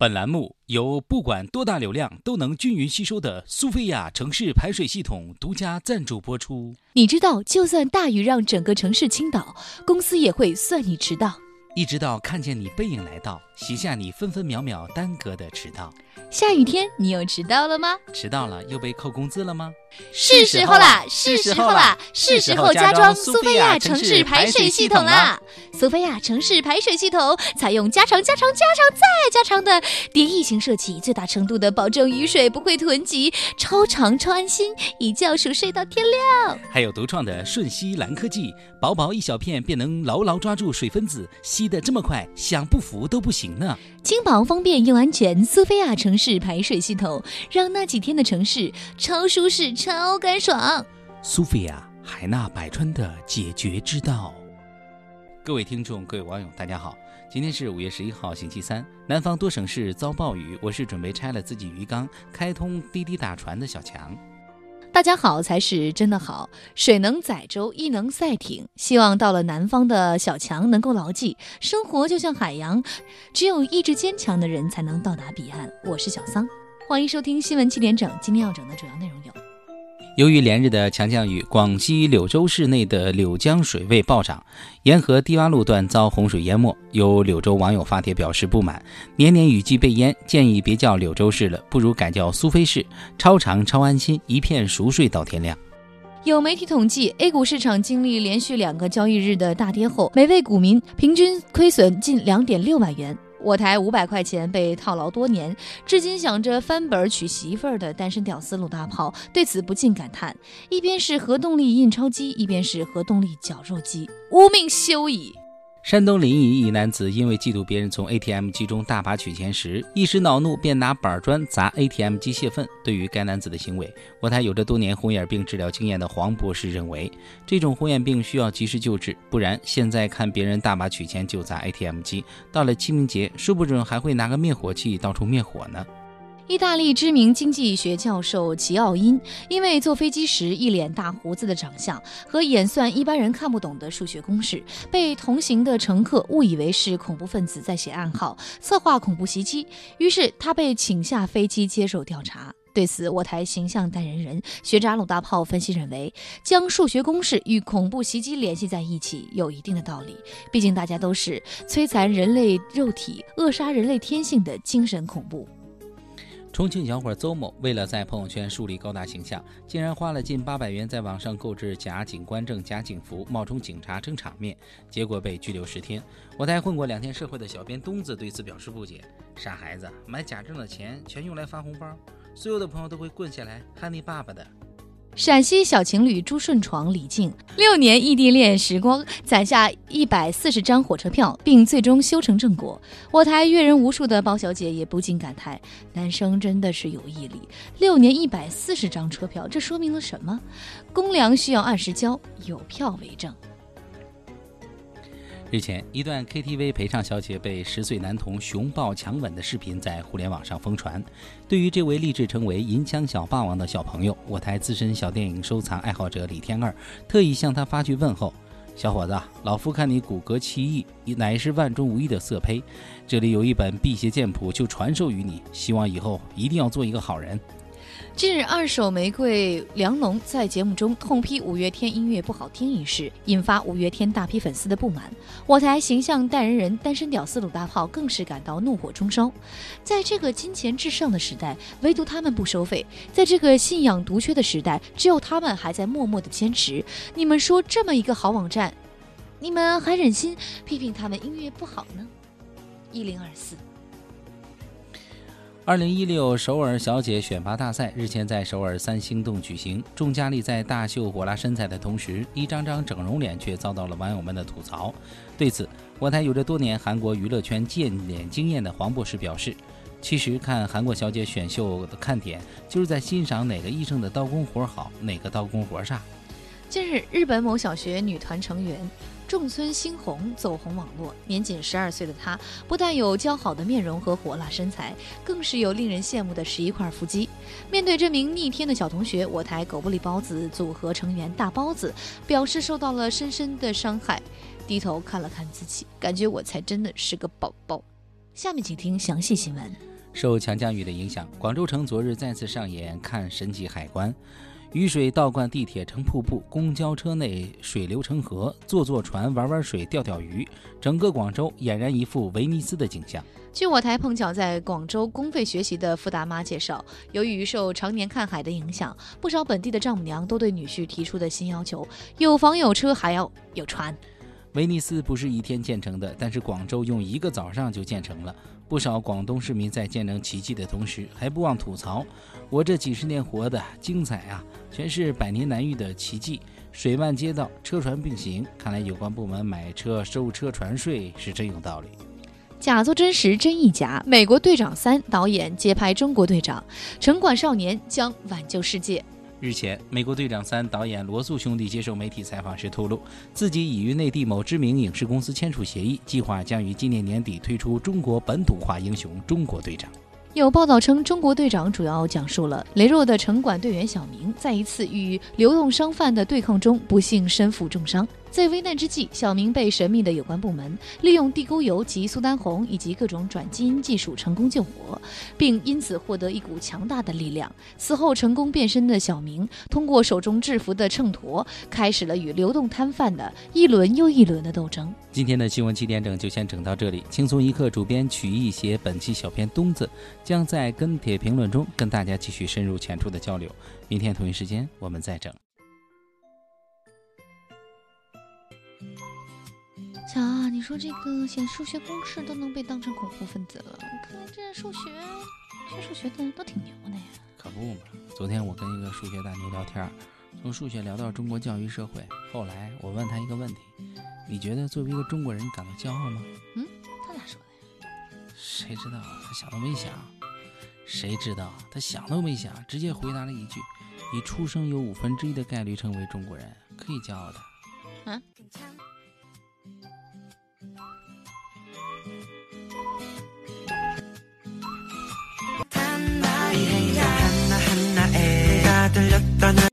本栏目由不管多大流量都能均匀吸收的苏菲亚城市排水系统独家赞助播出。你知道，就算大雨让整个城市倾倒，公司也会算你迟到。一直到看见你背影来到，洗下你分分秒秒耽搁的迟到。下雨天，你又迟到了吗？迟到了又被扣工资了吗？是时候啦，是时候啦，是时候加装苏菲亚城市排水系统啦！苏菲亚城市排水系统采用加长、加长、加长再加长的叠翼型设计，最大程度的保证雨水不会囤积，超长超安心，一觉熟睡到天亮。还有独创的瞬吸蓝科技，薄薄一小片便能牢牢抓住水分子，吸得这么快，想不服都不行呢！轻薄、方便又安全，苏菲亚城市排水系统让那几天的城市超舒适、超干爽。苏菲亚海纳百川的解决之道。各位听众、各位网友，大家好，今天是五月十一号，星期三。南方多省市遭暴雨，我是准备拆了自己鱼缸，开通滴滴打船的小强。大家好才是真的好，水能载舟，亦能赛艇。希望到了南方的小强能够牢记，生活就像海洋，只有意志坚强的人才能到达彼岸。我是小桑，欢迎收听新闻七点整。今天要整的主要内容有。由于连日的强降雨，广西柳州市内的柳江水位暴涨，沿河低洼路段遭洪水淹没。有柳州网友发帖表示不满：年年雨季被淹，建议别叫柳州市了，不如改叫苏菲市，超长超安心，一片熟睡到天亮。有媒体统计，A 股市场经历连续两个交易日的大跌后，每位股民平均亏损近两点六万元。我台五百块钱被套牢多年，至今想着翻本娶媳妇儿的单身屌丝鲁大炮对此不禁感叹：一边是核动力印钞机，一边是核动力绞肉机，无命休矣。山东临沂一男子因为嫉妒别人从 ATM 机中大把取钱时，一时恼怒，便拿板砖砸 ATM 机泄愤。对于该男子的行为，我台有着多年红眼病治疗经验的黄博士认为，这种红眼病需要及时救治，不然现在看别人大把取钱就砸 ATM 机，到了清明节，说不准还会拿个灭火器到处灭火呢。意大利知名经济学教授齐奥因，因为坐飞机时一脸大胡子的长相和演算一般人看不懂的数学公式，被同行的乘客误以为是恐怖分子在写暗号，策划恐怖袭击。于是他被请下飞机接受调查。对此，我台形象代言人学渣鲁大炮分析认为，将数学公式与恐怖袭击联系在一起有一定的道理。毕竟大家都是摧残人类肉体、扼杀人类天性的精神恐怖。重庆小伙邹某为了在朋友圈树立高大形象，竟然花了近八百元在网上购置假警官证、假警服，冒充警察撑场面，结果被拘留十天。我带混过两天社会的小编东子对此表示不解：“傻孩子，买假证的钱全用来发红包，所有的朋友都会跪下来喊你爸爸的。”陕西小情侣朱顺闯、李静六年异地恋时光，攒下一百四十张火车票，并最终修成正果。我台阅人无数的包小姐也不禁感叹：男生真的是有毅力。六年一百四十张车票，这说明了什么？公粮需要按时交，有票为证。日前，一段 KTV 陪唱小姐被十岁男童熊抱强吻的视频在互联网上疯传。对于这位立志成为银枪小霸王的小朋友，我台资深小电影收藏爱好者李天二特意向他发去问候：“小伙子，老夫看你骨骼奇异，乃是万中无一的色胚。这里有一本辟邪剑谱，就传授于你，希望以后一定要做一个好人。”近日，二手玫瑰梁龙在节目中痛批五月天音乐不好听一事，引发五月天大批粉丝的不满。我台形象代言人单身屌丝鲁大炮更是感到怒火中烧。在这个金钱至上的时代，唯独他们不收费；在这个信仰独缺的时代，只有他们还在默默的坚持。你们说这么一个好网站，你们还忍心批评他们音乐不好呢？一零二四。二零一六首尔小姐选拔大赛日前在首尔三星洞举行，众佳丽在大秀火辣身材的同时，一张张整容脸却遭到了网友们的吐槽。对此，我台有着多年韩国娱乐圈见脸经验的黄博士表示：“其实看韩国小姐选秀的看点，就是在欣赏哪个医生的刀工活好，哪个刀工活差。”近日，日本某小学女团成员。仲村新红走红网络，年仅十二岁的她不但有姣好的面容和火辣身材，更是有令人羡慕的十一块腹肌。面对这名逆天的小同学，我台狗不理包子组合成员大包子表示受到了深深的伤害，低头看了看自己，感觉我才真的是个宝宝。下面请听详细新闻。受强降雨的影响，广州城昨日再次上演看神奇海关。雨水倒灌地铁成瀑布，公交车内水流成河，坐坐船玩玩水钓钓鱼，整个广州俨然一副威尼斯的景象。据我台碰巧在广州公费学习的傅大妈介绍，由于受常年看海的影响，不少本地的丈母娘都对女婿提出的新要求：有房有车，还要有船。威尼斯不是一天建成的，但是广州用一个早上就建成了。不少广东市民在见证奇迹的同时，还不忘吐槽：“我这几十年活的精彩啊，全是百年难遇的奇迹，水漫街道，车船并行。看来有关部门买车收车船税是真有道理。”假作真实，真亦假。美国队长三导演接拍中国队长，城管少年将挽救世界。日前，美国队长三导演罗素兄弟接受媒体采访时透露，自己已与内地某知名影视公司签署协议，计划将于今年年底推出中国本土化英雄中国队长。有报道称，中国队长主要讲述了羸弱的城管队员小明在一次与流动商贩的对抗中不幸身负重伤。在危难之际，小明被神秘的有关部门利用地沟油及苏丹红以及各种转基因技术成功救活，并因此获得一股强大的力量。此后成功变身的小明，通过手中制服的秤砣，开始了与流动摊贩的一轮又一轮的斗争。今天的新闻七点整就先整到这里。轻松一刻主编曲艺写本期小编东子，将在跟帖评论中跟大家继续深入浅出的交流。明天同一时间我们再整。小啊，你说这个写数学公式都能被当成恐怖分子了，看来这数学学数学的人都挺牛的呀。可不嘛！昨天我跟一个数学大牛聊天，从数学聊到中国教育社会。后来我问他一个问题：你觉得作为一个中国人感到骄傲吗？嗯，他咋说的呀？谁知道？他想都没想。谁知道？他想都没想，直接回答了一句：你出生有五分之一的概率成为中国人，可以骄傲的。嗯。 떠나